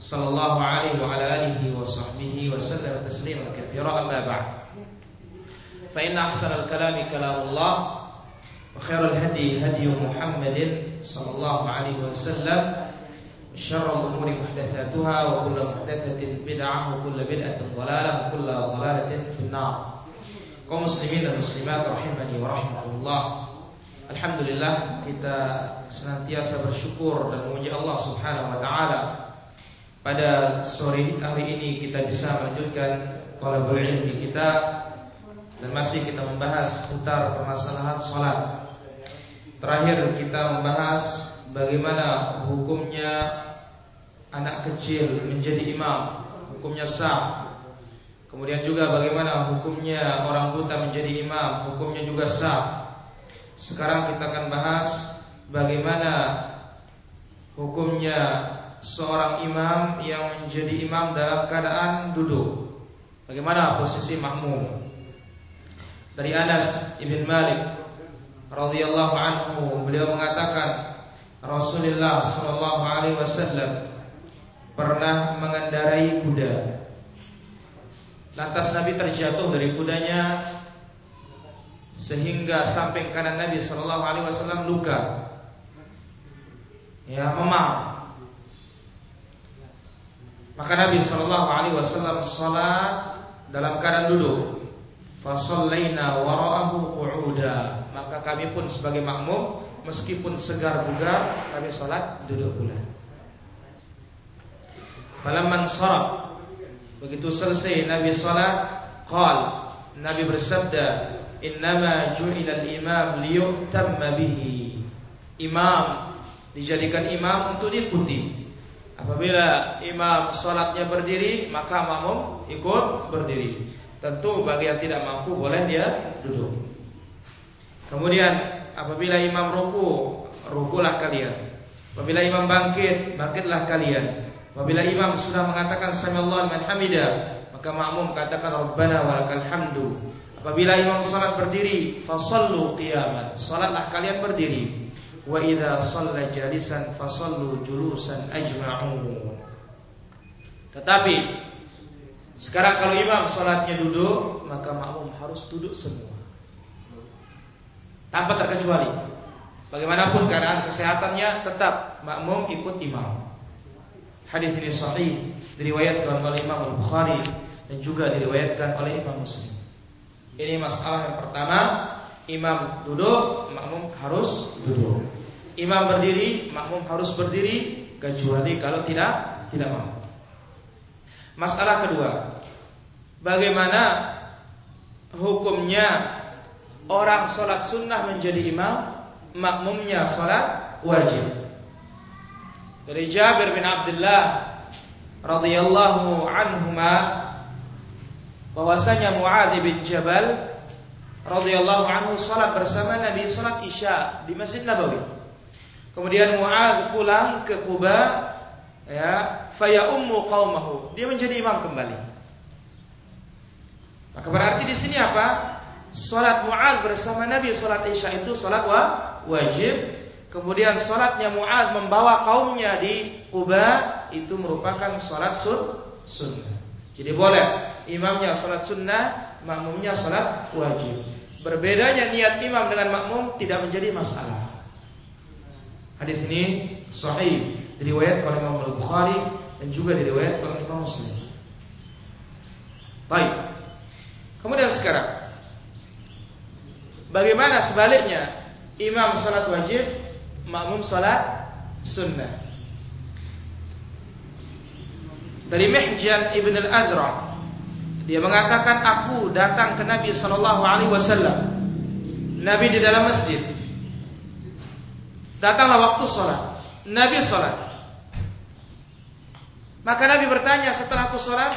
صلى الله عليه وعلى آله وصحبه وسلم تسليما كثيرا أما بعد فإن أحسن الكلام كلام الله وخير الهدي هدي محمد صلى الله عليه وسلم شر الأمور محدثاتها وكل محدثة بدعة وكل بدعة ضلالة وكل ضلالة في النار kaum muslimin dan muslimat rahimani wa rahimakumullah. Alhamdulillah kita senantiasa bersyukur dan memuji Allah Subhanahu wa taala. Pada sore hari ini kita bisa melanjutkan talabul ilmi kita dan masih kita membahas seputar permasalahan salat. Terakhir kita membahas bagaimana hukumnya anak kecil menjadi imam, hukumnya sah Kemudian juga bagaimana hukumnya orang buta menjadi imam, hukumnya juga sah. Sekarang kita akan bahas bagaimana hukumnya seorang imam yang menjadi imam dalam keadaan duduk. Bagaimana posisi makmum? Dari Anas ibn Malik radhiyallahu anhu beliau mengatakan Rasulullah sallallahu alaihi wasallam pernah mengendarai kuda Lantas Nabi terjatuh dari kudanya sehingga samping kanan Nabi Shallallahu Alaihi Wasallam luka, ya memar. Maka Nabi Shallallahu Alaihi Wasallam sholat dalam keadaan duduk. Fasollaina waraahu qu'uda. Maka kami pun sebagai makmum meskipun segar bugar kami sholat duduk pula. Falamman sholat Begitu selesai Nabi salat, qal Nabi bersabda, "Innama ju'ila al-imam liyutamma bihi." Imam dijadikan imam untuk diikuti. Apabila imam salatnya berdiri, maka makmum ikut berdiri. Tentu bagi yang tidak mampu boleh dia duduk. Kemudian apabila imam ruku, rukulah kalian. Apabila imam bangkit, bangkitlah kalian. Apabila imam sudah mengatakan samiallahu liman hamida, maka makmum katakan rabbana walakal hamdu. Apabila imam salat berdiri, fasallu qiyaman. Salatlah kalian berdiri. Wa idza shalla jalisan fasallu julusan ajma'un. Tetapi sekarang kalau imam salatnya duduk, maka makmum harus duduk semua. Tanpa terkecuali. Bagaimanapun keadaan kesehatannya tetap makmum ikut imam. Hadis ini sahih diriwayatkan oleh Imam Al-Bukhari dan juga diriwayatkan oleh Imam Muslim. Ini masalah yang pertama, imam duduk, makmum harus duduk. Imam berdiri, makmum harus berdiri kecuali kalau tidak tidak mau. Masalah kedua, bagaimana hukumnya orang sholat sunnah menjadi imam, makmumnya sholat wajib. dari Jabir bin Abdullah radhiyallahu anhuma bahwasanya Muadz bin Jabal radhiyallahu anhu salat bersama Nabi salat Isya di Masjid Nabawi. Kemudian Muadz pulang ke Kuba ya, faya ummu qaumahu. Dia menjadi imam kembali. Maka berarti di sini apa? Salat Muadz bersama Nabi salat Isya itu salat wa wajib Kemudian sholatnya Mu'ad membawa kaumnya di Quba itu merupakan sholat sun sunnah. Jadi boleh imamnya sholat sunnah, makmumnya sholat wajib. Berbedanya niat imam dengan makmum tidak menjadi masalah. Hadis ini sahih diriwayatkan oleh Imam Al-Bukhari dan juga diriwayatkan oleh Imam Muslim. Baik. Kemudian sekarang bagaimana sebaliknya imam sholat wajib makmum salat sunnah. Dari Mihjan ibn al-Adra dia mengatakan aku datang ke Nabi sallallahu alaihi wasallam. Nabi di dalam masjid. Datanglah waktu sholat. Nabi sholat. Maka Nabi bertanya setelah aku sholat,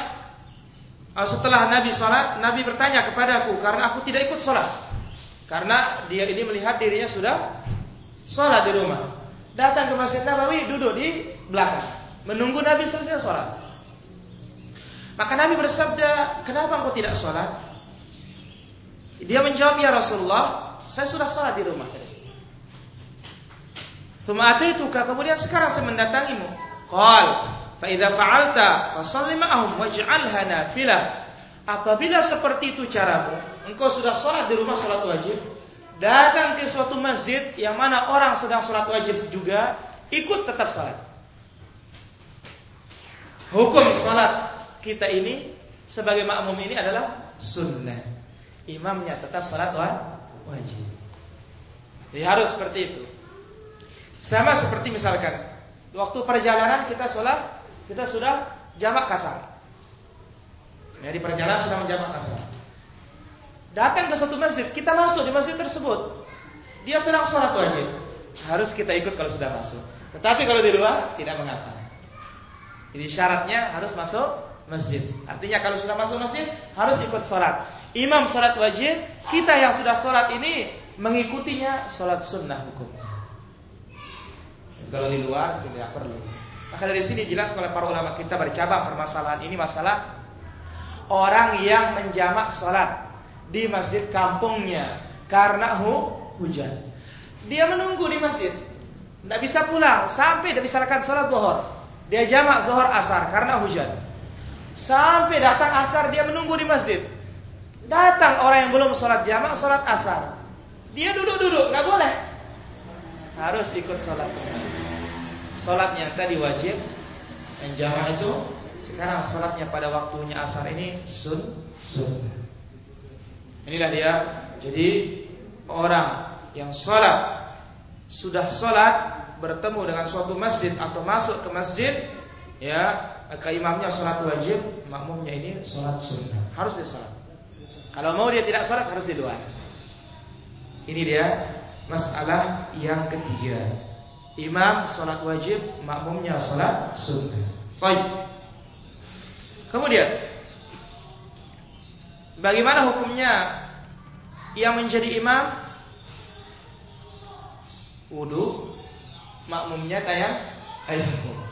Ah, setelah Nabi sholat, Nabi bertanya kepadaku karena aku tidak ikut sholat. Karena dia ini melihat dirinya sudah sholat di rumah. Datang ke Masjid Nabawi, duduk di belakang. Menunggu Nabi selesai sholat. Maka Nabi bersabda, kenapa engkau tidak sholat? Dia menjawab, ya Rasulullah, saya sudah sholat di rumah. itu kemudian sekarang saya mendatangimu. Qal, fa idza fa'alta fasalli ma'ahum waj'alha nafilah. Apabila seperti itu caramu, engkau sudah sholat di rumah sholat wajib, datang ke suatu masjid yang mana orang sedang sholat wajib juga, ikut tetap sholat. Hukum sholat kita ini sebagai makmum ini adalah sunnah. Imamnya tetap sholat wajib. Jadi harus seperti itu. Sama seperti misalkan waktu perjalanan kita sholat, kita sudah jamak kasar. Ya, di perjalanan sudah menjamak kasar. Datang ke satu masjid, kita masuk di masjid tersebut. Dia sedang sholat wajib. Harus kita ikut kalau sudah masuk. Tetapi kalau di luar tidak mengapa. Jadi syaratnya harus masuk masjid. Artinya kalau sudah masuk masjid harus ikut sholat. Imam sholat wajib, kita yang sudah sholat ini mengikutinya sholat sunnah hukum. Kalau di luar sih tidak perlu. Maka dari sini jelas oleh para ulama kita bercabang permasalahan ini masalah orang yang menjamak sholat di masjid kampungnya karena hu hujan. Dia menunggu di masjid, tidak bisa pulang sampai tidak bisa sholat zuhur. Dia jamak zuhur asar karena hujan. Sampai datang asar dia menunggu di masjid. Datang orang yang belum sholat jamak sholat asar. Dia duduk-duduk, nggak boleh. Harus ikut sholat. Sholatnya tadi wajib, yang jamak itu sekarang sholatnya pada waktunya asar ini sun sun. Inilah dia. Jadi orang yang sholat sudah sholat bertemu dengan suatu masjid atau masuk ke masjid, ya maka imamnya sholat wajib, makmumnya ini sholat sunnah. Harus dia sholat. Kalau mau dia tidak sholat harus di luar. Ini dia masalah yang ketiga. Imam sholat wajib, makmumnya sholat sunnah. Baik. Kemudian Bagaimana hukumnya yang menjadi imam wudhu makmumnya tayang tayamum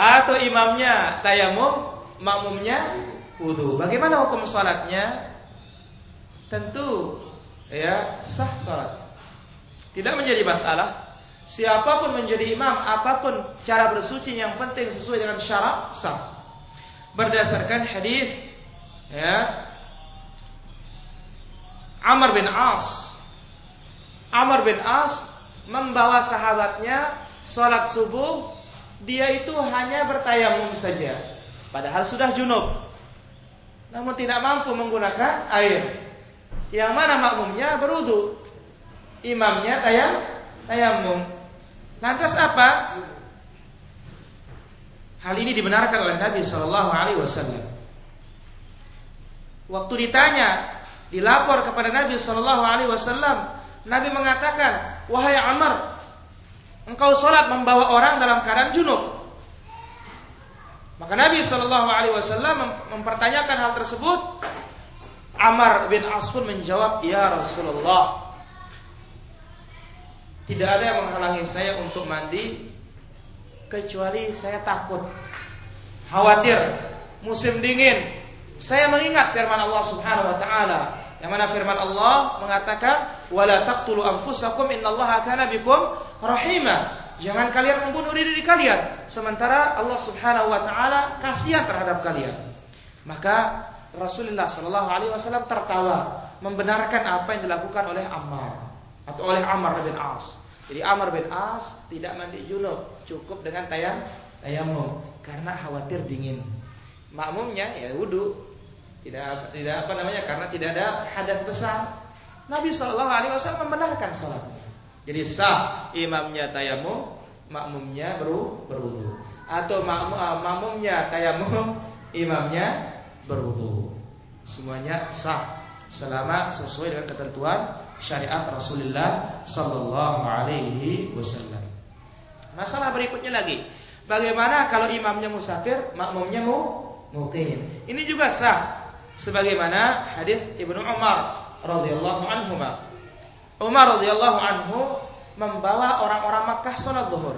atau imamnya tayamum makmumnya wudhu bagaimana hukum sholatnya? Tentu ya sah sholat. Tidak menjadi masalah. Siapa pun menjadi imam apa pun cara bersuci yang penting sesuai dengan syarat sah. Berdasarkan hadis ya Amr bin As. Amr bin As membawa sahabatnya sholat subuh, dia itu hanya bertayamum saja. Padahal sudah junub. Namun tidak mampu menggunakan air. Yang mana makmumnya berudu. Imamnya tayam, tayamum. Lantas apa? Hal ini dibenarkan oleh Nabi Shallallahu Alaihi Wasallam. Waktu ditanya dilapor kepada Nabi Shallallahu Alaihi Wasallam, Nabi mengatakan, wahai Amr, engkau sholat membawa orang dalam keadaan junub. Maka Nabi Shallallahu Alaihi Wasallam mempertanyakan hal tersebut. Amr bin As pun menjawab, ya Rasulullah, tidak ada yang menghalangi saya untuk mandi kecuali saya takut, khawatir, musim dingin. Saya mengingat firman Allah Subhanahu wa taala yang mana firman Allah mengatakan wala taqtulu anfusakum innallaha kana bikum rahima. Jangan kalian membunuh diri kalian sementara Allah Subhanahu wa taala kasihan terhadap kalian. Maka Rasulullah Shallallahu alaihi wasallam tertawa membenarkan apa yang dilakukan oleh Ammar atau oleh Ammar bin As. Jadi Ammar bin As tidak mandi junub, cukup dengan tayam tayamum karena khawatir dingin. Makmumnya ya wudhu tidak tidak apa namanya karena tidak ada hadas besar. Nabi Shallallahu Alaihi Wasallam membenarkan salatnya. Jadi sah imamnya tayamum, makmumnya beru berwudu. Atau ah, makmumnya tayamum, imamnya berwudu. Semuanya sah selama sesuai dengan ketentuan syariat Rasulullah Sallallahu Alaihi Wasallam. Masalah berikutnya lagi, bagaimana kalau imamnya musafir, makmumnya mu muqim. Ini juga sah sebagaimana hadis Ibnu Umar radhiyallahu anhu. Umar radhiyallahu anhu membawa orang-orang Makkah sholat zuhur.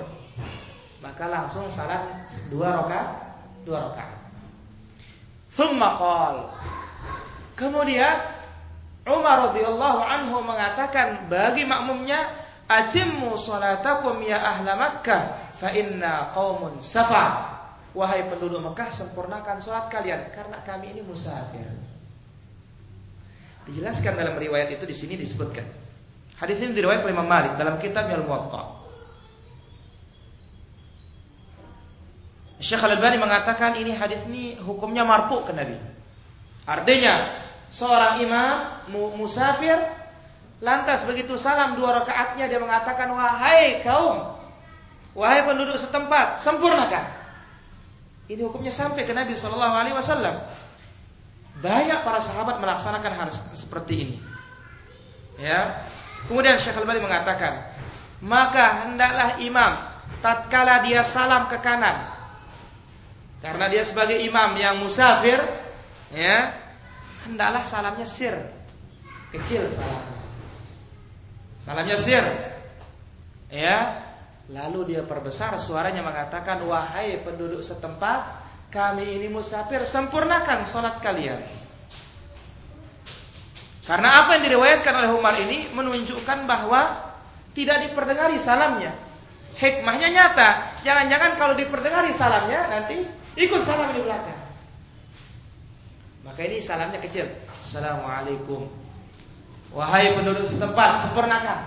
Maka langsung salat dua rakaat, dua rakaat. Thumma qal. Kemudian Umar radhiyallahu anhu mengatakan bagi makmumnya, "Atimmu salatakum ya ahla Makkah, fa inna qaumun safar." Wahai penduduk Mekah, sempurnakan sholat kalian karena kami ini musafir. Dijelaskan dalam riwayat itu di sini disebutkan. Hadis ini diriwayatkan oleh Imam Malik dalam kitab Al-Muwatta. Syekh Al-Albani mengatakan ini hadis ini hukumnya marfu ke Nabi. Artinya seorang imam musafir lantas begitu salam dua rakaatnya dia mengatakan wahai kaum wahai penduduk setempat sempurnakan ini hukumnya sampai ke Nabi Shallallahu Alaihi Wasallam. Banyak para sahabat melaksanakan hal seperti ini. Ya. Kemudian Syekh Al-Bani mengatakan, maka hendaklah imam tatkala dia salam ke kanan. Karena dia sebagai imam yang musafir, ya, hendaklah salamnya sir. Kecil salamnya. Salamnya sir. Ya, Lalu dia perbesar suaranya mengatakan, Wahai penduduk setempat, kami ini musafir, sempurnakan sholat kalian. Karena apa yang diriwayatkan oleh Umar ini menunjukkan bahwa tidak diperdengari salamnya. Hikmahnya nyata. Jangan-jangan kalau diperdengari salamnya nanti ikut salam di belakang. Maka ini salamnya kecil. Assalamualaikum. Wahai penduduk setempat, sempurnakan.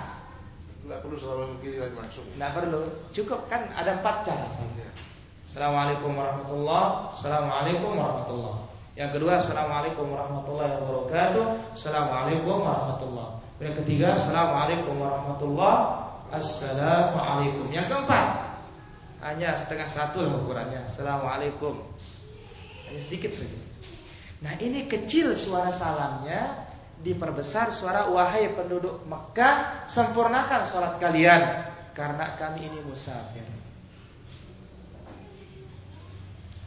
Enggak perlu salam kiri lagi masuk. Enggak perlu. Cukup kan ada empat cara saja. Assalamualaikum warahmatullahi Assalamualaikum warahmatullahi Yang kedua Assalamualaikum warahmatullahi wabarakatuh. Assalamualaikum warahmatullahi Yang ketiga Assalamualaikum warahmatullahi Assalamualaikum Yang keempat Hanya setengah satu lah ukurannya. Assalamualaikum. Hanya sedikit saja. Nah ini kecil suara salamnya diperbesar suara wahai penduduk Mekah sempurnakan sholat kalian. Karena kami ini musafir.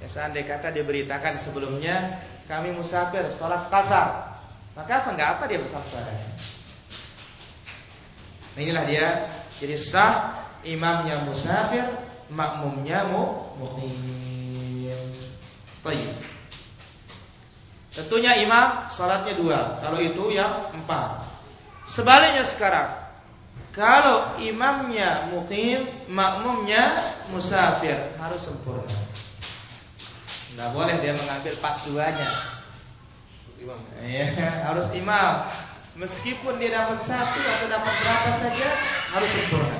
Seandainya kata diberitakan sebelumnya kami musafir sholat kasar maka apa enggak apa dia besar suaranya. Nah, inilah dia jadi sah imamnya musafir makmumnya muqim. Baik. Tentunya imam sholatnya dua. Kalau itu yang empat. Sebaliknya sekarang. Kalau imamnya mukim, makmumnya musafir. Harus sempurna. Nggak boleh dia mengambil pas duanya. Imam. Ya, harus imam. Meskipun dia dapat satu atau dapat berapa saja, harus sempurna.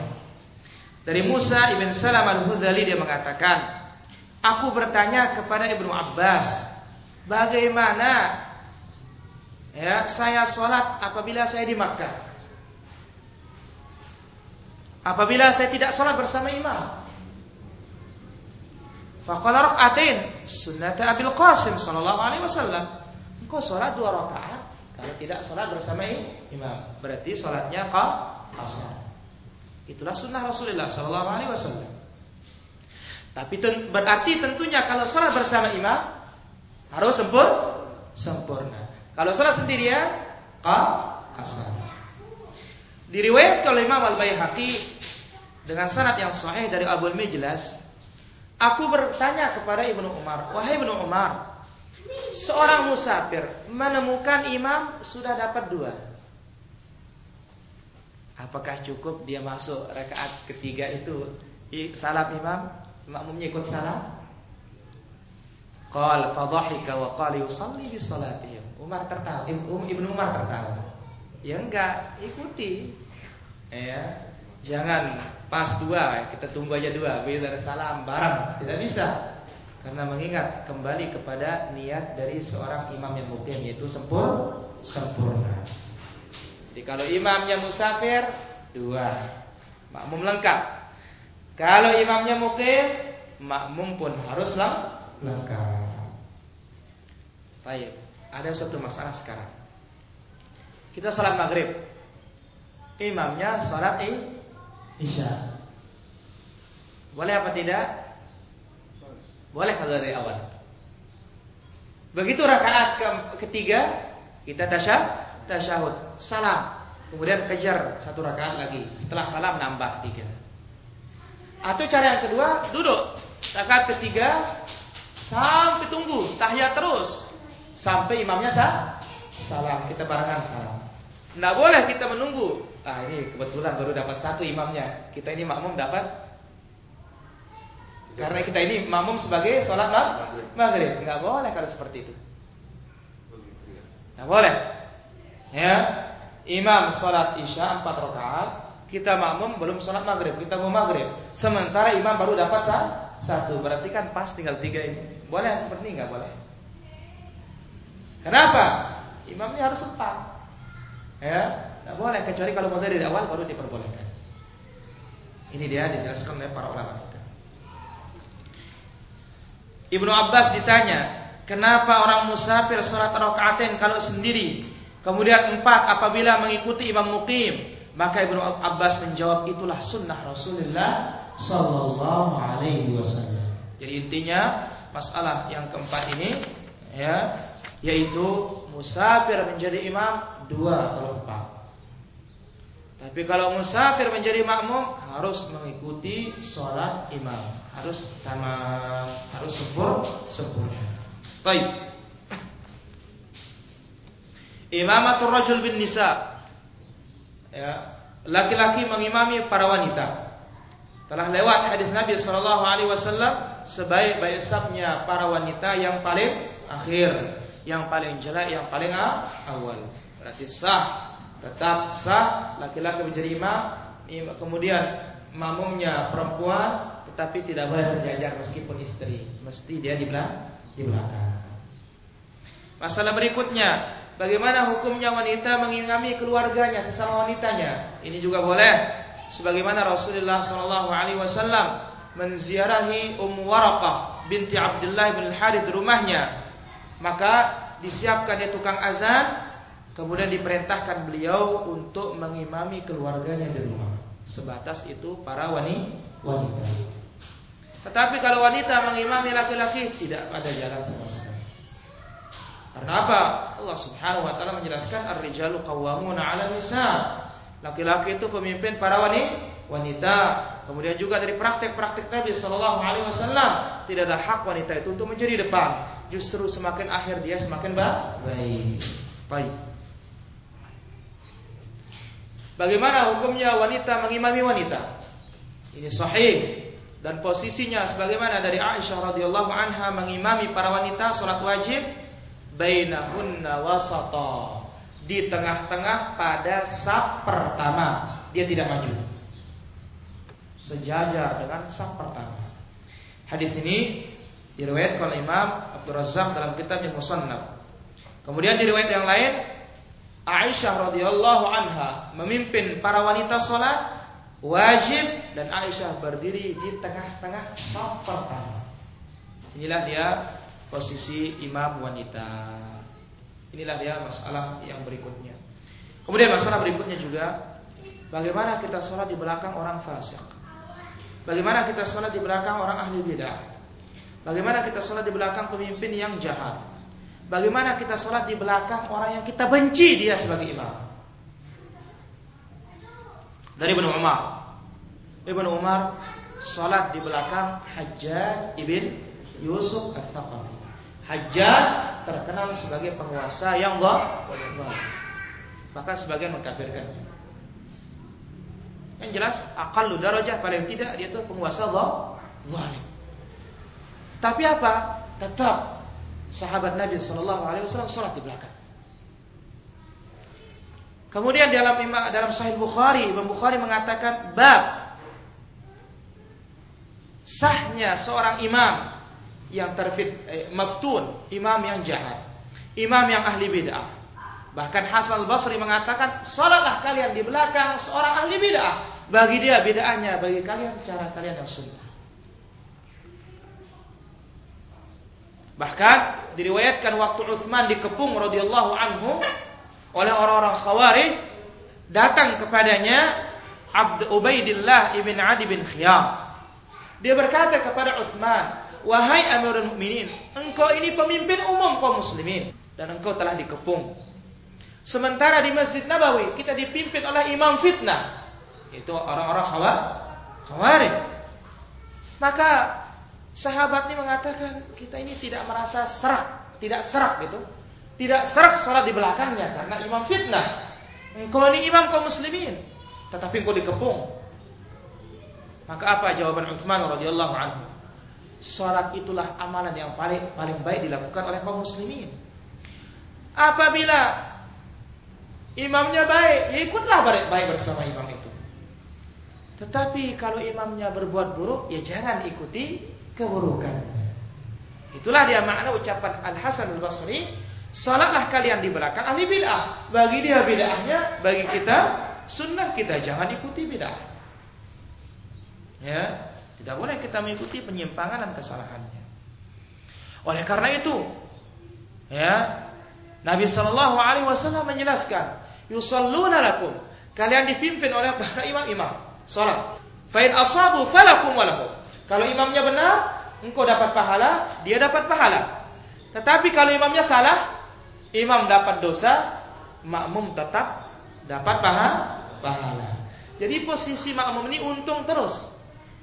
Dari Musa ibn Salam al-Hudali dia mengatakan, Aku bertanya kepada Ibnu Abbas Bagaimana ya saya sholat apabila saya di Makkah? Apabila saya tidak sholat bersama imam. Faqala rak'atain sunnat Abil Qasim sallallahu alaihi wasallam. Engkau sholat dua rakaat kalau tidak sholat bersama imam. Berarti sholatnya qasar. Itulah sunnah Rasulullah sallallahu alaihi wasallam. Tapi berarti tentunya kalau sholat bersama imam harus sempur, sempurna. Kalau salah sendirian, kasar. Diriwayatkan oleh Imam Al-Baihaqi dengan sanad yang sahih dari Abu Mijlas, aku bertanya kepada Ibnu Umar, "Wahai Ibnu Umar, seorang musafir menemukan imam sudah dapat dua. Apakah cukup dia masuk rakaat ketiga itu salam imam, makmumnya ikut salam? Qal fadhahika wa qala yusalli bi salatihim. Umar tertawa, Ibnu Umar tertawa. Ya enggak, ikuti. Ya. Jangan pas dua, kita tunggu aja dua, bila salam bareng. Tidak bisa. Karena mengingat kembali kepada niat dari seorang imam yang mukim yaitu sempur, sempurna. Jadi kalau imamnya musafir dua, makmum lengkap. Kalau imamnya mukim, makmum pun harus lengkap. Baik, ada suatu masalah sekarang. Kita sholat maghrib, imamnya sholat isya. Boleh apa tidak? Boleh kalau dari awal. Begitu rakaat ke ketiga kita tasyah, tasyahud, salam. Kemudian kejar satu rakaat lagi. Setelah salam nambah tiga. Atau cara yang kedua duduk rakaat ketiga sampai tunggu tahiyat terus sampai imamnya sah salam kita barengan salam. Tidak boleh kita menunggu. Ah ini kebetulan baru dapat satu imamnya. Kita ini makmum dapat karena kita ini makmum sebagai sholat maghrib. Nggak boleh kalau seperti itu. Nggak boleh. Ya, imam sholat isya empat rakaat, kita makmum belum sholat maghrib, kita mau maghrib. Sementara imam baru dapat satu, berarti kan pas tinggal tiga ini. Boleh seperti ini nggak boleh? Kenapa? Imamnya harus empat. Ya, nggak boleh kecuali kalau mulai dari awal baru diperbolehkan. Ini dia dijelaskan oleh para ulama kita. Ibnu Abbas ditanya, Kenapa orang musafir sholat rakaatin kalau sendiri? Kemudian empat apabila mengikuti imam mukim. Maka Ibnu Abbas menjawab itulah sunnah Rasulullah Sallallahu Alaihi Wasallam. Jadi intinya masalah yang keempat ini ya yaitu musafir menjadi imam dua kalau empat. Tapi kalau musafir menjadi makmum harus mengikuti sholat imam, harus tamam, harus sempurna, sempurna. Baik. Imamatul rajul bin nisa. Ya, laki-laki mengimami para wanita. Telah lewat hadis Nabi sallallahu alaihi wasallam sebaik-baik sabnya para wanita yang paling akhir, yang paling jelek, yang paling awal. Berarti sah, tetap sah laki-laki menjadi imam, kemudian makmumnya perempuan tetapi tidak boleh sejajar meskipun istri, mesti dia di belakang di belakang. Masalah berikutnya, bagaimana hukumnya wanita mengimami keluarganya sesama wanitanya? Ini juga boleh. Sebagaimana Rasulullah Shallallahu Alaihi Wasallam menziarahi Ummu Waraqah binti Abdullah bin Harith rumahnya, maka disiapkan dia tukang azan, kemudian diperintahkan beliau untuk mengimami keluarganya di rumah. Sebatas itu para wanita. Tetapi kalau wanita mengimami laki-laki tidak ada jalan sama sekali. Karena apa? Allah Subhanahu wa taala menjelaskan ar-rijalu qawwamuna 'ala nisa. Laki-laki itu pemimpin para wanita. Kemudian juga dari praktek-praktek Nabi sallallahu alaihi wasallam, tidak ada hak wanita itu untuk menjadi depan. Justru semakin akhir dia semakin baik. Baik. Bagaimana hukumnya wanita mengimami wanita? Ini sahih dan posisinya sebagaimana dari Aisyah radhiyallahu anha mengimami para wanita salat wajib bainahunna wasata di tengah-tengah pada saf pertama dia tidak maju sejajar dengan saf pertama hadis ini diriwayatkan oleh Imam Abdul Razzaq dalam kitabnya Musannaf kemudian diriwayat yang lain Aisyah radhiyallahu anha memimpin para wanita salat wajib dan Aisyah berdiri di tengah-tengah saf pertama. Inilah dia posisi imam wanita. Inilah dia masalah yang berikutnya. Kemudian masalah berikutnya juga bagaimana kita sholat di belakang orang fasik. Bagaimana kita sholat di belakang orang ahli bidah. Bagaimana kita sholat di belakang pemimpin yang jahat. Bagaimana kita sholat di belakang orang yang kita benci dia sebagai imam dari Ibnu Umar. Ibnu Umar salat di belakang Hajjaj ibn Yusuf Al-Thaqafi. Hajjaj terkenal sebagai penguasa yang zalim. Bahkan sebagian mengkafirkan. Yang jelas aqallu darajah paling tidak dia itu penguasa zalim. Tapi apa? Tetap sahabat Nabi sallallahu alaihi wasallam salat di belakang. Kemudian dalam dalam Sahih Bukhari, Imam Bukhari mengatakan bab sahnya seorang imam yang terfit eh, maftun, imam yang jahat, imam yang ahli bid'ah. Bahkan Hasan Basri mengatakan, salatlah kalian di belakang seorang ahli bid'ah. Bagi dia bid'ahnya, bagi kalian cara kalian yang sunnah. Bahkan diriwayatkan waktu Uthman dikepung radhiyallahu anhu oleh orang-orang Khawarij datang kepadanya Abd Ubaidillah ibn Adi bin Khiyam. Dia berkata kepada Uthman, Wahai Amirul Mukminin, engkau ini pemimpin umum kaum muslimin dan engkau telah dikepung. Sementara di Masjid Nabawi kita dipimpin oleh imam fitnah, itu orang-orang khawarij. Maka sahabat ini mengatakan kita ini tidak merasa serak, tidak serak gitu. Tidak serak sholat di belakangnya karena imam fitnah. Engkau ini imam kaum muslimin, tetapi engkau dikepung. Maka apa jawaban Uthman radhiyallahu anhu? Salat itulah amalan yang paling paling baik dilakukan oleh kaum muslimin. Apabila imamnya baik, ya ikutlah baik-baik bersama imam itu. Tetapi kalau imamnya berbuat buruk, ya jangan ikuti keburukan. Itulah dia makna ucapan Al Hasan Al Basri. Salatlah kalian di belakang ahli bid'ah. Bagi dia bid'ahnya, bagi kita sunnah kita jangan ikuti bid'ah. Ya, tidak boleh kita mengikuti penyimpangan dan kesalahannya. Oleh karena itu, ya, Nabi Shallallahu Alaihi Wasallam menjelaskan, yusalluna lakum. Kalian dipimpin oleh para imam-imam salat. Fa'in asabu falakum walahum. Kalau imamnya benar, engkau dapat pahala, dia dapat pahala. Tetapi kalau imamnya salah, imam dapat dosa, makmum tetap dapat pahala. Jadi posisi makmum ini untung terus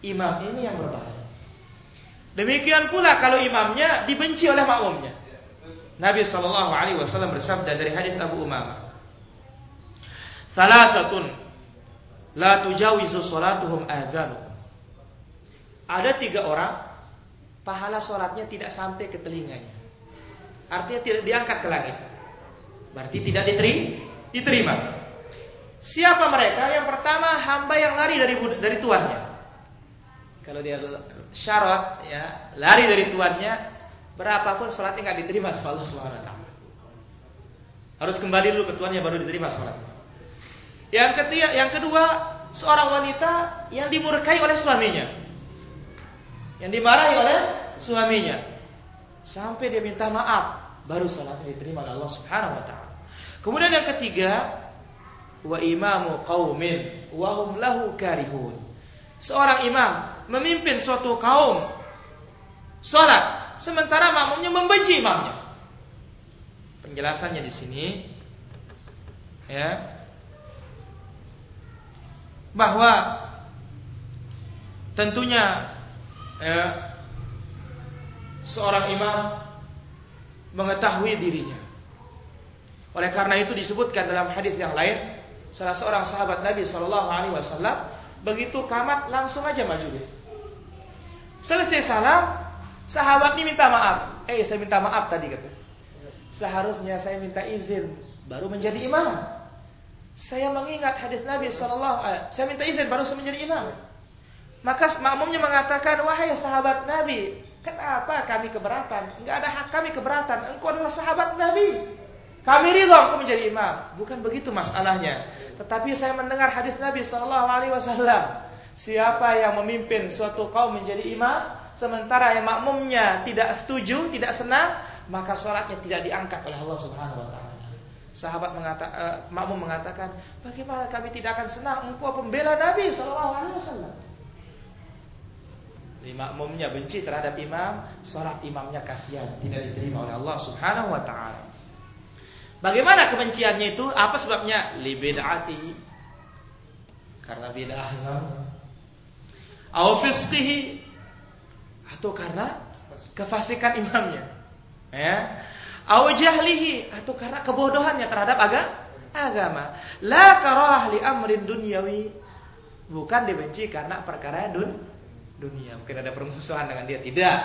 imam ini yang berbahaya. Demikian pula kalau imamnya dibenci oleh makmumnya. Nabi Shallallahu Alaihi Wasallam bersabda dari hadis Abu Umamah, Salatatun la tujawizu salatuhum adzanu. Ada tiga orang pahala sholatnya tidak sampai ke telinganya. Artinya tidak diangkat ke langit. Berarti tidak diterima. Siapa mereka? Yang pertama hamba yang lari dari dari tuannya. Kalau dia syarat ya, lari dari tuannya, berapapun sholatnya nggak diterima sama Allah. Harus kembali dulu ke tuannya baru diterima sholat. Yang ketiga, yang kedua, seorang wanita yang dimurkai oleh suaminya. Yang dimarahi oleh suaminya. Sampai dia minta maaf, baru sholatnya diterima oleh Allah Subhanahu wa taala. Kemudian yang ketiga, wa imamu qaumin wa hum lahu karihun. Seorang imam memimpin suatu kaum sholat sementara makmumnya membenci imamnya. Penjelasannya di sini ya bahwa tentunya ya, seorang imam mengetahui dirinya. Oleh karena itu disebutkan dalam hadis yang lain salah seorang sahabat Nabi Shallallahu Alaihi Wasallam begitu kamat langsung aja maju. Selesai salam, sahabat ini minta maaf. Eh, saya minta maaf tadi kata. Seharusnya saya minta izin baru menjadi imam. Saya mengingat hadis Nabi Sallallahu Alaihi Saya minta izin baru saya menjadi imam. Maka makmumnya mengatakan, wahai sahabat Nabi, kenapa kami keberatan? Enggak ada hak kami keberatan. Engkau adalah sahabat Nabi. Kami ridho engkau menjadi imam. Bukan begitu masalahnya. Tetapi saya mendengar hadis Nabi Wasallam. Siapa yang memimpin suatu kaum menjadi imam, sementara yang makmumnya tidak setuju, tidak senang, maka sholatnya tidak diangkat oleh Allah Subhanahu Wa Taala. Sahabat mengatakan, uh, makmum mengatakan, bagaimana kami tidak akan senang? Engkau pembela Nabi Sallallahu Alaihi Wasallam. Makmumnya benci terhadap imam, sholat imamnya kasihan, tidak diterima oleh Allah Subhanahu Wa Taala. Bagaimana kebenciannya itu? Apa sebabnya? Libidati. Karena bid'ah au fisqihi atau karena kefasikan imamnya ya au jahlihi atau karena kebodohannya terhadap agama agama la karah li amrin dunyawi bukan dibenci karena perkara dun dunia. Mungkin ada permusuhan dengan dia. Tidak.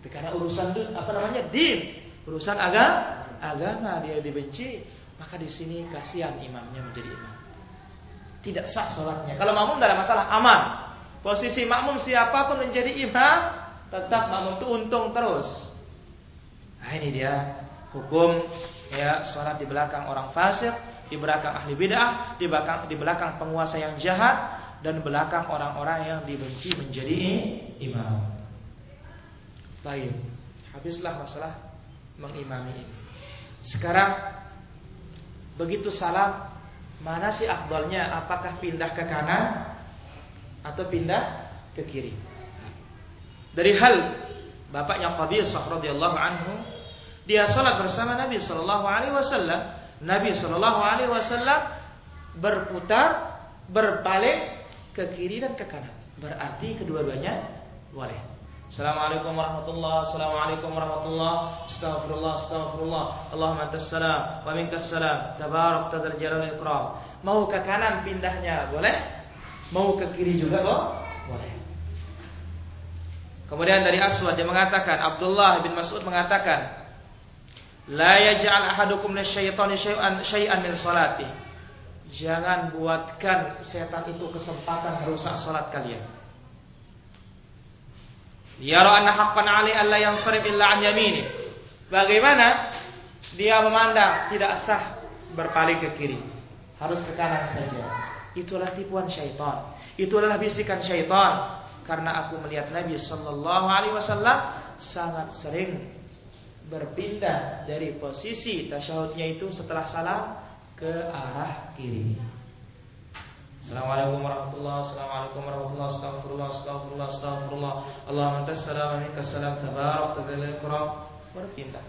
Tapi karena urusan apa namanya? Din. Urusan agama agama. Dia dibenci maka di sini kasihan imamnya menjadi imam. Tidak sah sholatnya. Kalau makmum tidak ada masalah aman. Posisi makmum siapa pun menjadi imam, tetap makmum itu untung terus. Nah ini dia hukum ya sholat di belakang orang fasik, di belakang ahli bid'ah, di belakang di belakang penguasa yang jahat dan belakang orang-orang yang dibenci menjadi imam. Baik, habislah masalah mengimami ini. Sekarang begitu salam, mana sih afdalnya? Apakah pindah ke kanan atau pindah ke kiri. Dari hal bapaknya Qabisah radhiyallahu anhu, dia salat bersama Nabi sallallahu alaihi wasallam. Nabi sallallahu alaihi wasallam berputar, berpaling ke kiri dan ke kanan. Berarti kedua-duanya boleh. Assalamualaikum warahmatullah Assalamualaikum warahmatullah Astaghfirullah Astaghfirullah. Allahumma antas salam Wa minkas salam. Tabarak tadal jalal ikram. Mau ke kanan pindahnya boleh Mau ke kiri juga boleh. Kemudian dari Aswad dia mengatakan Abdullah bin Mas'ud mengatakan La yaj'al ahadukum lisyaitani syai'an syai'an min salati Jangan buatkan setan itu kesempatan merusak salat kalian Yara anna haqqan ali alla yansarif illa an yamini. Bagaimana dia memandang tidak sah berpaling ke kiri. Harus ke kanan saja. Itulah tipuan syaitan. Itulah bisikan syaitan. Karena aku melihat Nabi Sallallahu Alaihi Wasallam sangat sering berpindah dari posisi tasyahudnya itu setelah salam ke arah kiri. Assalamualaikum warahmatullahi Assalamualaikum warahmatullahi Astagfirullah Astagfirullah Astagfirullah. Allahumma antas salam Aminka salam. Tabarak Tadalil Berpindah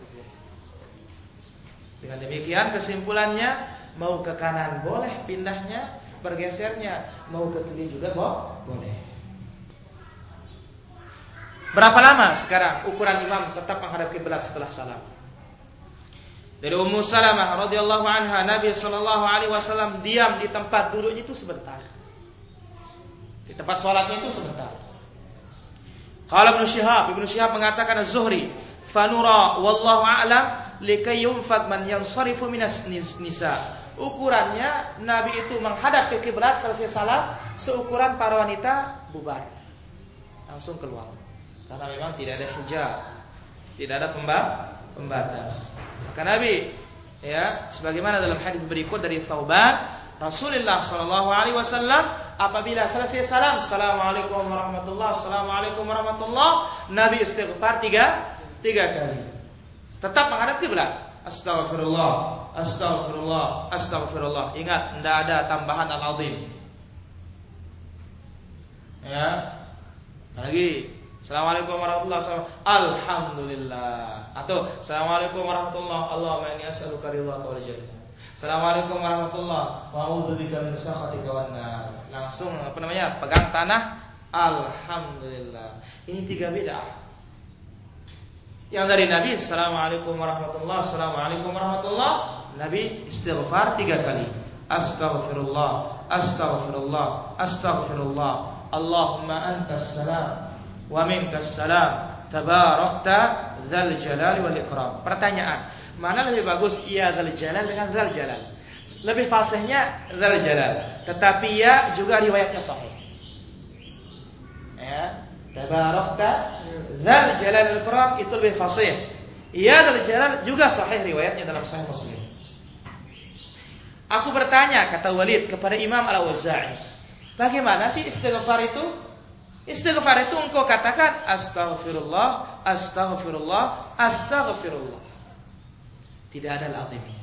Dengan demikian kesimpulannya Mau ke kanan boleh pindahnya Bergesernya. Mau ke kiri juga boleh. Berapa lama sekarang ukuran imam tetap menghadap kiblat setelah salam? Dari Ummu Salamah radhiyallahu anha Nabi sallallahu alaihi wasallam diam di tempat duduknya itu sebentar. Di tempat sholatnya itu sebentar. Qala Ibnu Syihab, Ibnu Syihab mengatakan Az-Zuhri, "Fanura wallahu a'lam likay yunfad man yansarifu minas nisa." Ukurannya Nabi itu menghadap ke kiblat selesai salam seukuran para wanita bubar. Langsung keluar. Karena memang tidak ada hijab. Tidak ada pembatas. Maka Nabi ya sebagaimana dalam hadis berikut dari Thauban Rasulullah Shallallahu Alaihi Wasallam apabila selesai salam, Assalamualaikum warahmatullah, Assalamualaikum warahmatullah, Nabi istighfar tiga tiga kali. Tetap menghadap kiblat. Astagfirullah, astagfirullah, astagfirullah. Ingat, tidak ada tambahan al-azim. Ya. Lagi Assalamualaikum warahmatullahi wabarakatuh. Alhamdulillah. Atau Assalamualaikum warahmatullahi Allahumma inni as'aluka ridhaka wal jannah. Assalamualaikum warahmatullahi wa a'udzubika min wan nar. Langsung apa namanya? Pegang tanah. Alhamdulillah. Ini tiga beda. Yang dari Nabi Assalamualaikum warahmatullahi Assalamualaikum warahmatullahi Nabi istighfar tiga kali Astaghfirullah Astaghfirullah Astaghfirullah Allahumma antas salam wa minkas salam tabarakta dzal jalali wal ikram. Pertanyaan, mana lebih bagus iya dzal jalal dengan dzal jalal? Lebih fasihnya dzal jalal, tetapi ya juga riwayatnya sahih. Ya, tabarakta dzal jalal wal ikram itu lebih fasih. Iya dzal jalal juga sahih riwayatnya dalam sahih Muslim. Aku bertanya kata Walid kepada Imam Al-Auza'i, bagaimana sih istighfar itu? Istighfar itu engkau katakan astaghfirullah, astaghfirullah, astaghfirullah. Tidak ada al-azimnya.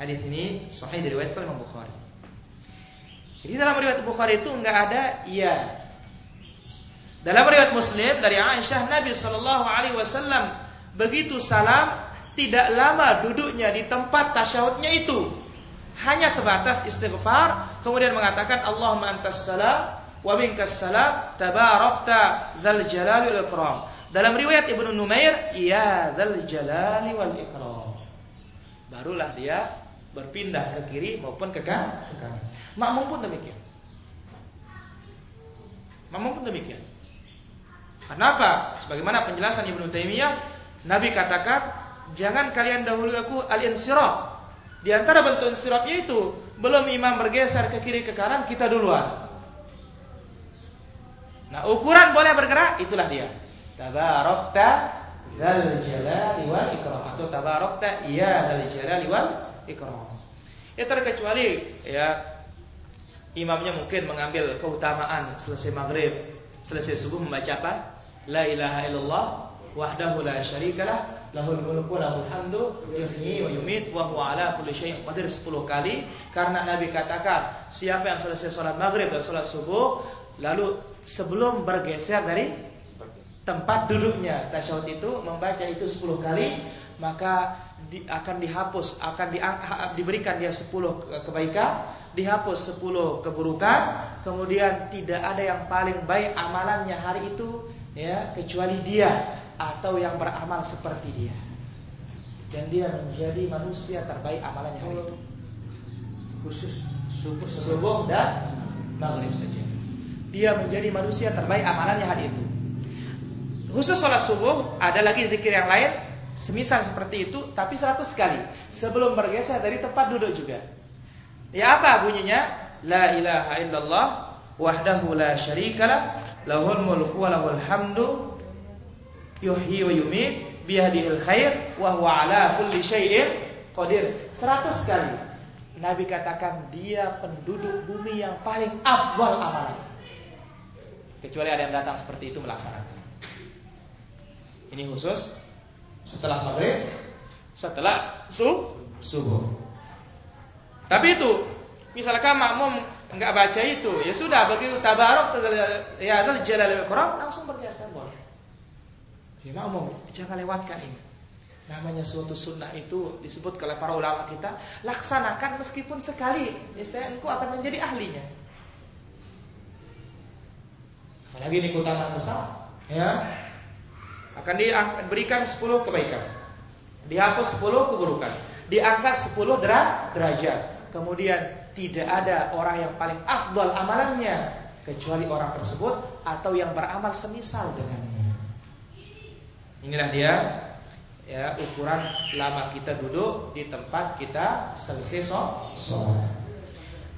Hadis ini sahih diriwayatkan oleh Imam Bukhari. Jadi dalam riwayat Bukhari itu enggak ada iya. Dalam riwayat Muslim dari Aisyah Nabi Shallallahu alaihi wasallam begitu salam tidak lama duduknya di tempat tasyahudnya itu. Hanya sebatas istighfar kemudian mengatakan Allahumma antas salam wa minkas salam tabarakta dzal jalali wal ikram. Dalam riwayat Ibnu Numair, ya dzal jalali wal ikram. Barulah dia berpindah ke kiri maupun ke kanan. Makmum pun demikian. Makmum pun demikian. Kenapa? Sebagaimana penjelasan Ibnu Taimiyah, Nabi katakan, jangan kalian dahului aku al-insiraf. Di antara bentuk insirafnya itu, belum imam bergeser ke kiri ke kanan, kita duluan. Nah, ukuran boleh bergerak itulah dia. Tabarakta dzal jalali wal ikram atau tabarakta ya dzal jalali wal ikram. Ya terkecuali ya imamnya mungkin mengambil keutamaan selesai maghrib, selesai subuh membaca apa? La ilaha illallah wahdahu la syarikalah lahul mulku lahul hamdu yuhyi wa yumit wa huwa ala kulli syai'in qadir 10 kali karena Nabi katakan siapa yang selesai salat maghrib dan salat subuh lalu sebelum bergeser dari tempat duduknya tasyahud itu membaca itu 10 kali maka di, akan dihapus akan di, diberikan dia 10 kebaikan dihapus 10 keburukan kemudian tidak ada yang paling baik amalannya hari itu ya kecuali dia atau yang beramal seperti dia. Dan dia menjadi manusia terbaik amalannya hari itu. Khusus subuh subuh dan maghrib saja dia menjadi manusia terbaik amalannya hari itu Khusus sholat subuh ada lagi zikir yang lain semisal seperti itu tapi 100 kali sebelum bergeser dari tempat duduk juga. Ya apa bunyinya? La ilaha illallah wahdahu la syarikalah lahul mulku wa lahul hamdu yuhyi wa yumiit biyadihil khair wa huwa ala kulli syai'in qadir. 100 kali. Nabi katakan dia penduduk bumi yang paling afdal amalan. Kecuali ada yang datang seperti itu melaksanakan. Ini khusus setelah maghrib, setelah su subuh. Tapi itu, misalkan makmum nggak baca itu, ya sudah begitu tabarok ya adalah jalal Quran langsung bergeser boleh. Ya makmum jangan lewatkan ini. Namanya suatu sunnah itu disebut oleh para ulama kita, laksanakan meskipun sekali, ya saya engkau akan menjadi ahlinya. Apalagi ini keutamaan besar, ya akan diberikan 10 kebaikan. Dihapus 10 keburukan. Diangkat 10 derajat. Kemudian tidak ada orang yang paling afdal amalannya kecuali orang tersebut atau yang beramal semisal dengannya. Inilah dia ya ukuran lama kita duduk di tempat kita selesai sholat.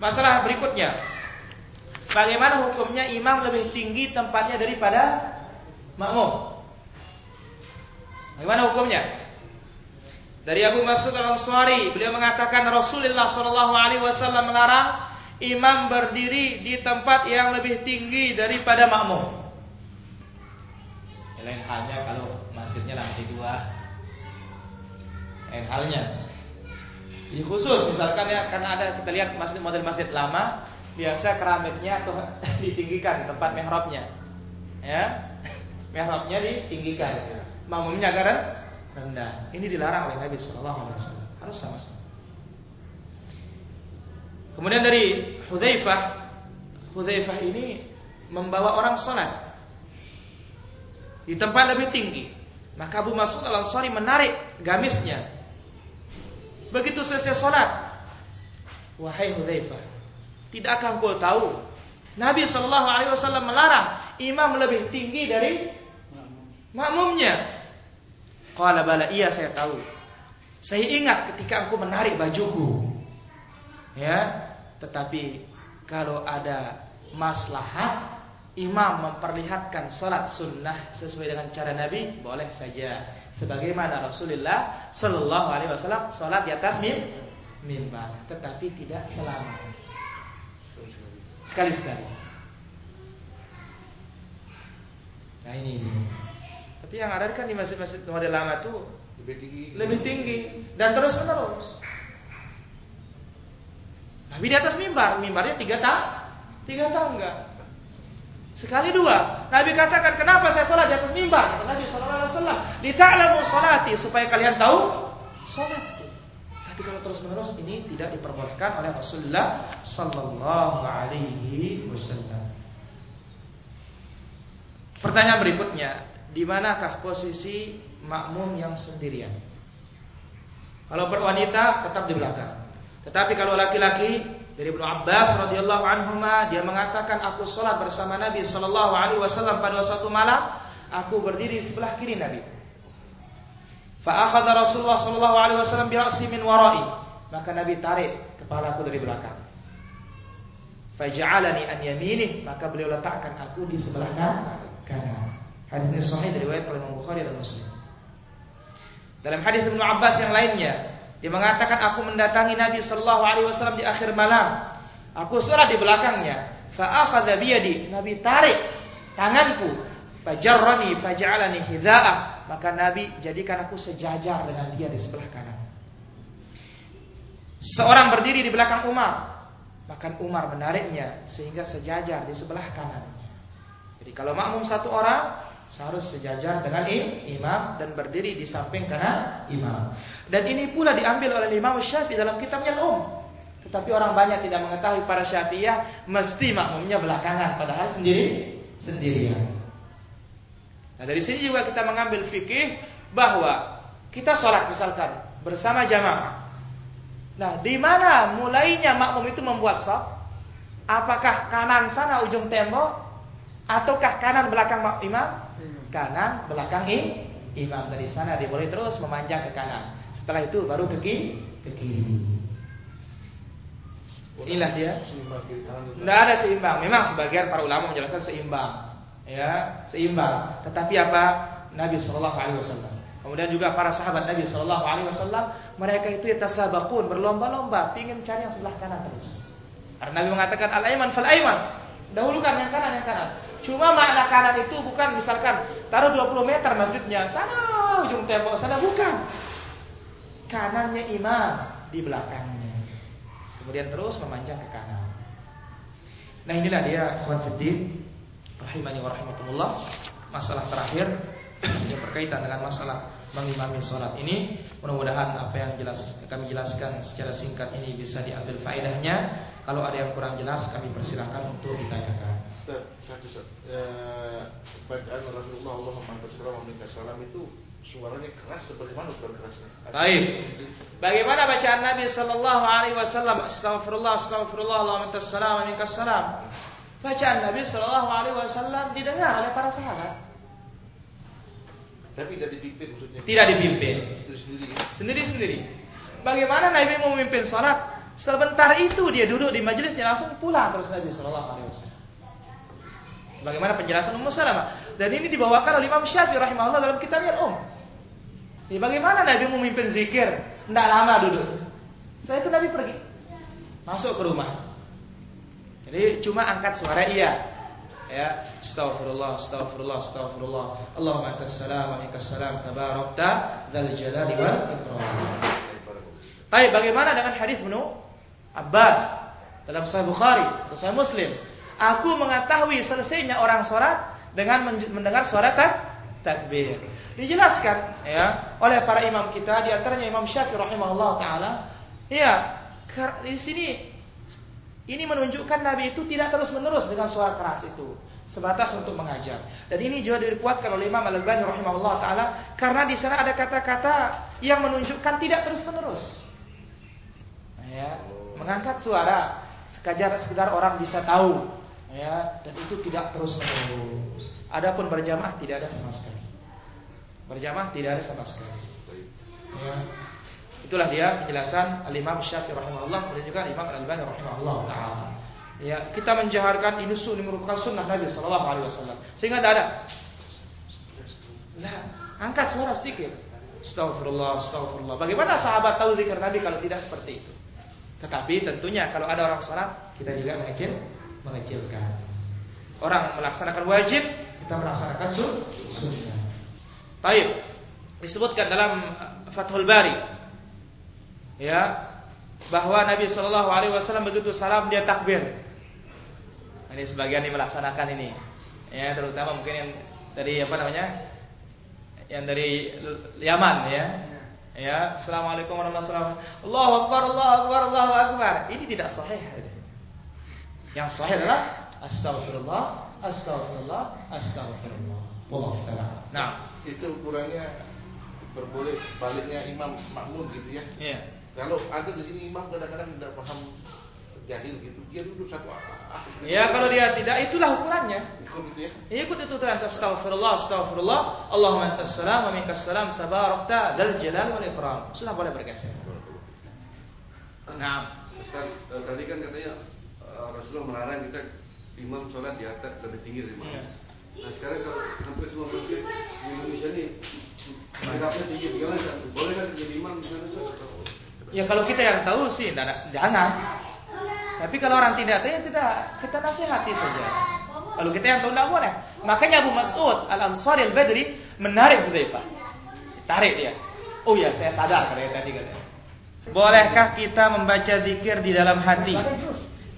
Masalah berikutnya, bagaimana hukumnya imam lebih tinggi tempatnya daripada makmum? Bagaimana hukumnya? Dari Abu Mas'ud Al-Ansari, beliau mengatakan Rasulullah Shallallahu alaihi wasallam melarang imam berdiri di tempat yang lebih tinggi daripada makmum. Lain halnya kalau masjidnya lantai dua. Lain halnya. Khusus misalkan ya karena ada kita lihat masjid model masjid lama biasa keramiknya atau ditinggikan di tempat mihrabnya. Ya. Mihrabnya ditinggikan makmumnya agak rendah. Ini dilarang oleh Nabi Shallallahu Alaihi Wasallam. Harus sama-sama. Kemudian dari Hudzaifah, Hudzaifah ini membawa orang sholat di tempat lebih tinggi. Maka Abu Mas'ud al Ansari menarik gamisnya. Begitu selesai sholat, wahai Hudzaifah, tidakkah engkau tahu Nabi Shallallahu Alaihi Wasallam melarang imam lebih tinggi dari makmumnya. Qala bala iya saya tahu. Saya ingat ketika aku menarik bajuku. Ya, tetapi kalau ada maslahat imam memperlihatkan salat sunnah sesuai dengan cara Nabi, boleh saja. Sebagaimana Rasulullah Shallallahu Alaihi Wasallam salat di atas mimbar, tetapi tidak selama sekali sekali. Nah ini. ini. Tapi yang ada kan di masjid-masjid model lama tuh lebih tinggi, lebih tinggi dan terus menerus. Nabi di atas mimbar, mimbarnya tiga tang, tiga tangga. Sekali dua, Nabi katakan kenapa saya sholat di atas mimbar? Kata Nabi Sallallahu Alaihi Wasallam, dita'lamu salati supaya kalian tahu sholat. Tapi kalau terus menerus ini tidak diperbolehkan oleh Rasulullah Sallallahu Alaihi Wasallam. Pertanyaan berikutnya, di manakah posisi makmum yang sendirian. Kalau berwanita tetap di belakang. Tetapi kalau laki-laki dari Ibnu Abbas radhiyallahu anhu dia mengatakan aku sholat bersama Nabi sallallahu alaihi wasallam pada suatu malam, aku berdiri di sebelah kiri Nabi. Fa akhadha Rasulullah sallallahu alaihi wasallam bi ra'si min wara'i. Maka Nabi tarik kepala aku dari belakang. Faja'alani an yaminih, maka beliau letakkan aku di sebelah kanan. Hadis ini sahih dari riwayat Imam Bukhari dan Muslim. Dalam hadis Ibnu Abbas yang lainnya, dia mengatakan aku mendatangi Nabi sallallahu alaihi wasallam di akhir malam. Aku sholat di belakangnya. Fa Nabi tarik tanganku. Fajarrani faj'alani hidha'ah. Maka Nabi jadikan aku sejajar dengan dia di sebelah kanan. Seorang berdiri di belakang Umar. Maka Umar menariknya sehingga sejajar di sebelah kanan. Jadi kalau makmum satu orang seharus sejajar dengan imam dan berdiri di samping kanan imam. Dan ini pula diambil oleh Imam Syafi'i dalam kitabnya Al-Um. Tetapi orang banyak tidak mengetahui para Syafi'iyah mesti makmumnya belakangan padahal sendiri sendirian. Nah, dari sini juga kita mengambil fikih bahwa kita sholat misalkan bersama jamaah. Nah, di mana mulainya makmum itu membuat saf? Apakah kanan sana ujung tembok ataukah kanan belakang imam? Kanan belakang imam dari sana dia boleh terus memanjang ke kanan. Setelah itu baru ke kiri, ke kiri. Inilah dia. Tidak ada seimbang. Memang sebagian para ulama menjelaskan seimbang ya seimbang. Tetapi apa Nabi Shallallahu Alaihi Wasallam. Kemudian juga para sahabat Nabi Shallallahu Alaihi Wasallam mereka itu yatasabakun berlomba-lomba ingin cari yang sebelah kanan terus. Karena Nabi mengatakan al aiman fal aiman dahulukan yang kanan yang kanan. Cuma makna kanan itu bukan misalkan taruh 20 meter masjidnya sana ujung tembok sana bukan. Kanannya imam di belakangnya. Kemudian terus memanjang ke kanan. Nah inilah dia ikhwan fiddin rahimani wa rahimakumullah. Masalah terakhir yang berkaitan dengan masalah mengimami sholat ini mudah-mudahan apa yang jelas kami jelaskan secara singkat ini bisa diambil faedahnya kalau ada yang kurang jelas kami persilahkan untuk ditanyakan Ustaz, satu Ustaz eh, bacaan Rasulullah Allahumma itu suaranya keras seperti mana suara kerasnya Baik. Bagaimana bacaan Nabi sallallahu alaihi wasallam? Astagfirullah, astagfirullah, Allahumma minkas salam. Bacaan Nabi Shallallahu Alaihi Wasallam didengar oleh para sahabat. Tapi tidak dipimpin maksudnya. Tidak dipimpin. Sendiri-sendiri. Sendiri-sendiri. Bagaimana Nabi mau memimpin sholat? Sebentar itu dia duduk di majelis dia langsung pulang terus Nabi Shallallahu Alaihi Wasallam. Sebagaimana penjelasan Ummu Salamah. Dan ini dibawakan oleh Imam Syafi'i rahimahullah dalam kitabnya Om. Ya, bagaimana Nabi memimpin zikir? Tidak lama duduk. Setelah itu Nabi pergi. Masuk ke rumah. Jadi cuma angkat suara iya. Ya, astagfirullah, astagfirullah, astagfirullah. Allahumma antas salam wa salam tabarakta dzal jalali wal ikram. Baik, bagaimana dengan hadis Ibnu Abbas dalam Sahih Bukhari atau Sahih Muslim? Aku mengetahui selesainya orang sholat dengan mendengar suara tak takbir. Dijelaskan ya oleh para imam kita di antaranya Imam Syafi'i rahimahullah taala. Ya, di sini ini menunjukkan Nabi itu tidak terus-menerus dengan suara keras itu, sebatas untuk mengajar. Dan ini juga dikuatkan oleh Imam Al-Albani rahimahullah taala karena di sana ada kata-kata yang menunjukkan tidak terus-menerus. Ya, mengangkat suara sekedar sekedar orang bisa tahu, ya, dan itu tidak terus-menerus. Adapun berjamaah tidak ada sama sekali. Berjamaah tidak ada sama sekali. Itulah dia penjelasan Al-Imam Syafi'i rahimahullah dan juga Imam Al-Albani rahimahullah taala. Ya, kita menjaharkan ini sunnah merupakan sunnah Nabi sallallahu alaihi wasallam. Sehingga tidak ada Nah, angkat suara sedikit. Astagfirullah, astagfirullah. Bagaimana sahabat tahu zikir Nabi kalau tidak seperti itu? Tetapi tentunya kalau ada orang salat, kita juga mengecil, mengecilkan. Orang melaksanakan wajib, kita melaksanakan sunnah. Baik. Disebutkan dalam Fathul Bari ya bahwa Nabi Shallallahu Alaihi Wasallam begitu salam dia takbir. Ini sebagian yang melaksanakan ini, ya terutama mungkin yang dari apa namanya, yang dari Yaman ya. Ya, Assalamualaikum warahmatullahi wabarakatuh. Allahu Akbar, Allahu Akbar, Allahu Akbar. Ini tidak sahih. Yang sahih adalah Astagfirullah, Astagfirullah, Astagfirullah. Allah taala. Nah, itu ukurannya berboleh baliknya imam makmum gitu ya. Iya. Kalau ada di sini imam kadang-kadang tidak paham jahil gitu, dia duduk satu arah. Ya kalau dia tidak itulah ukurannya. Ikut itu ya. Ikut itu tuh astagfirullah, astagfirullah, Allahumma antas salam wa minkas salam, tabarakta dal jalal wal ikram. Sudah boleh bergeser. Nah, Ustaz, eh, tadi kan katanya eh, Rasulullah melarang kita imam sholat di atas lebih tinggi dari imam. Iya. Nah sekarang kalau hampir semua masjid di Indonesia ini mihrabnya tinggi, gimana? Boleh kan jadi imam di sana ya kalau kita yang tahu sih tidak- jangan. Tapi kalau orang tidak tahu ya tidak, kita nasihati saja. Kalau kita yang tahu tidak boleh. Makanya Abu Mas'ud Al-Ansari Al-Badri menarik Hudzaifah. Tarik dia. Oh ya, saya sadar katanya tadi. Bolehkah kita membaca zikir di dalam hati?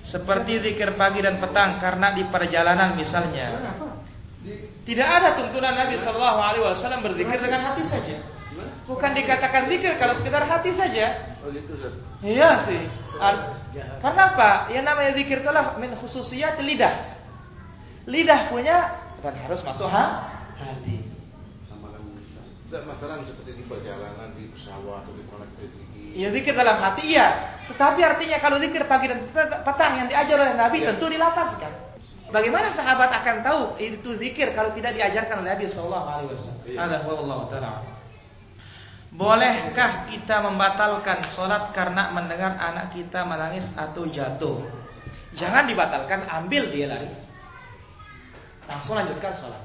Seperti zikir pagi dan petang karena di perjalanan misalnya. Tidak ada tuntunan Nabi Shallallahu Alaihi Wasallam berzikir dengan hati saja. Bukan dikatakan zikir kalau sekedar hati saja. Oh gitu Ustaz. Iya sih. Ar- Karena apa? Yang namanya zikir itulah min khususiyat lidah. Lidah punya dan harus masuk ha? hati. Tidak masalah seperti di perjalanan di pesawat atau di mana kita zikir. Ya zikir dalam hati iya. Tetapi artinya kalau zikir pagi dan petang yang diajar oleh Nabi Ya. tentu dilapaskan. Bagaimana sahabat akan tahu itu zikir kalau tidak diajarkan oleh Nabi Sallallahu Alaihi Wasallam? Iya. Ada wallahu taala. Bolehkah kita membatalkan sholat karena mendengar anak kita menangis atau jatuh? Jangan dibatalkan, ambil dia lari. Langsung lanjutkan sholat.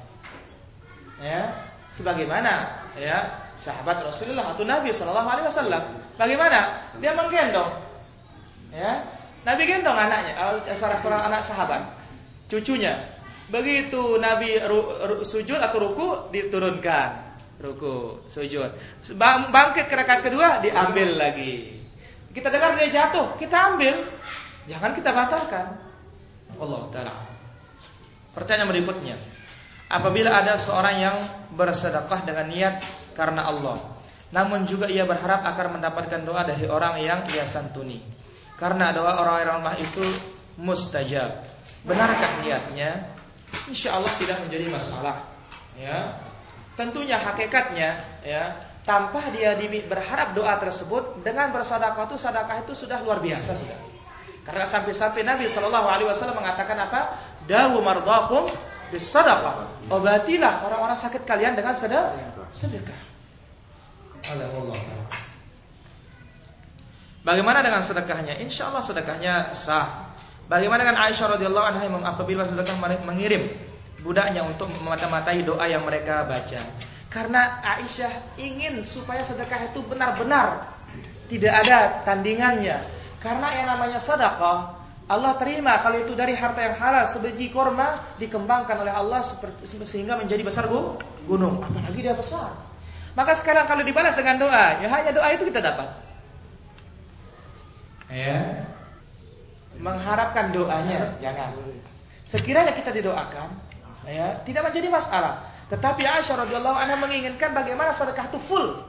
Ya, sebagaimana ya sahabat Rasulullah atau Nabi Shallallahu Alaihi Wasallam. Bagaimana? Dia menggendong. Ya, Nabi gendong anaknya, eh, salah seorang anak sahabat, cucunya. Begitu Nabi sujud atau ruku diturunkan, ruku, sujud. Bang- Bangkit ke kedua diambil lagi. Kita dengar dia jatuh, kita ambil. Jangan kita batalkan. Allah taala. Pertanyaan berikutnya. Apabila ada seorang yang bersedekah dengan niat karena Allah, namun juga ia berharap akan mendapatkan doa dari orang yang ia santuni. Karena doa orang-orang lemah itu mustajab. Benarkah niatnya? Insya Allah tidak menjadi masalah. Ya, tentunya hakikatnya ya tanpa dia di- berharap doa tersebut dengan bersedekah itu sedekah itu sudah luar biasa sudah. Karena sampai-sampai Nabi Shallallahu Alaihi Wasallam mengatakan apa? Dawu mardakum bisadaqah. Obatilah orang-orang sakit kalian dengan sedekah. Sedekah. Allah. Bagaimana dengan sedekahnya? Insya Allah sedekahnya sah. Bagaimana dengan Aisyah radhiyallahu anha yang apabila sedekah mengirim budaknya untuk memata-matai doa yang mereka baca? Karena Aisyah ingin supaya sedekah itu benar-benar tidak ada tandingannya. Karena yang namanya sedekah Allah terima kalau itu dari harta yang halal sebiji korma dikembangkan oleh Allah seperti sehingga menjadi besar gu- gunung. Apalagi dia besar. Maka sekarang kalau dibalas dengan doa, ya hanya doa itu kita dapat. Ya. Mengharapkan doanya, jangan. Sekiranya kita didoakan, ya, tidak menjadi masalah. Tetapi Aisyah radhiyallahu anha menginginkan bagaimana sedekah itu full.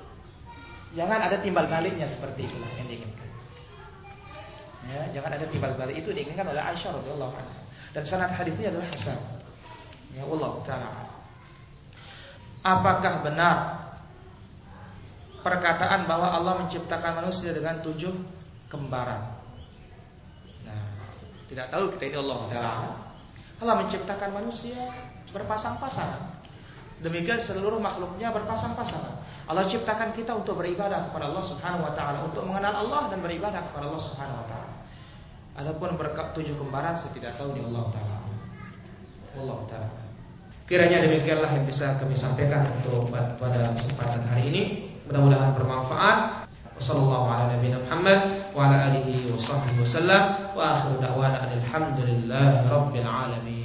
Jangan ada timbal baliknya seperti itulah yang diinginkan. Ya, jangan ada timbal balik itu diinginkan oleh Aisyah radhiyallahu anha. Dan sanad hadisnya adalah hasan. Ya Allah taala. Apakah benar perkataan bahwa Allah menciptakan manusia dengan tujuh kembaran? Nah, tidak tahu kita ini Allah taala. Allah menciptakan manusia berpasang-pasangan. Demikian seluruh makhluknya berpasang-pasangan. Allah ciptakan kita untuk beribadah kepada Allah Subhanahu wa taala, untuk mengenal Allah dan beribadah kepada Allah Subhanahu wa taala. Adapun berkat tujuh kembaran saya tidak tahu di Allah taala. Allah taala. Kiranya demikianlah yang bisa kami sampaikan untuk pada kesempatan hari ini. Mudah-mudahan bermanfaat. Wassalamualaikum warahmatullahi wabarakatuh.